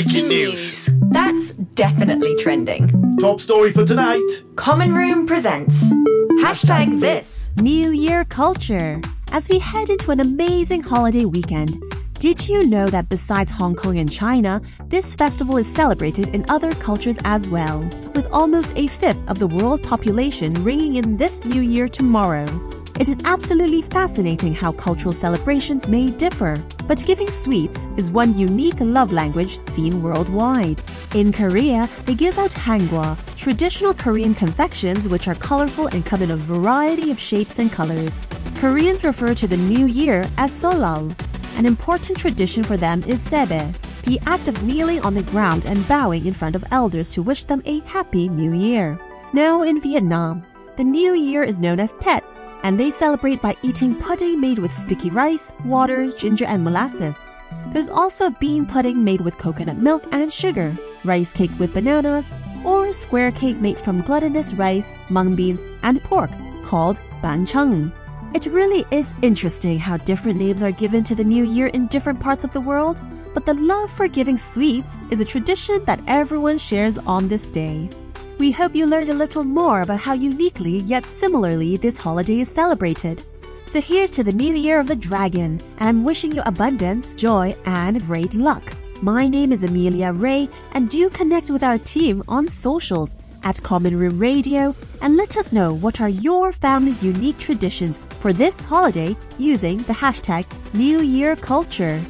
Breaking news. That's definitely trending. Top story for tonight. Common Room presents hashtag this. New Year culture. As we head into an amazing holiday weekend, did you know that besides Hong Kong and China, this festival is celebrated in other cultures as well, with almost a fifth of the world population ringing in this new year tomorrow? It is absolutely fascinating how cultural celebrations may differ, but giving sweets is one unique love language seen worldwide. In Korea, they give out hangwa, traditional Korean confections which are colorful and come in a variety of shapes and colors. Koreans refer to the new year as Seollal. An important tradition for them is sebae, the act of kneeling on the ground and bowing in front of elders to wish them a happy new year. Now in Vietnam, the new year is known as Tet, and they celebrate by eating pudding made with sticky rice, water, ginger, and molasses. There's also bean pudding made with coconut milk and sugar, rice cake with bananas, or a square cake made from glutinous rice, mung beans, and pork called banh chung. It really is interesting how different names are given to the new year in different parts of the world, but the love for giving sweets is a tradition that everyone shares on this day. We hope you learned a little more about how uniquely yet similarly this holiday is celebrated. So here's to the new year of the dragon, and I'm wishing you abundance, joy, and great luck. My name is Amelia Rae, and do connect with our team on socials at Common Room Radio and let us know what are your family's unique traditions for this holiday using the hashtag New Year Culture.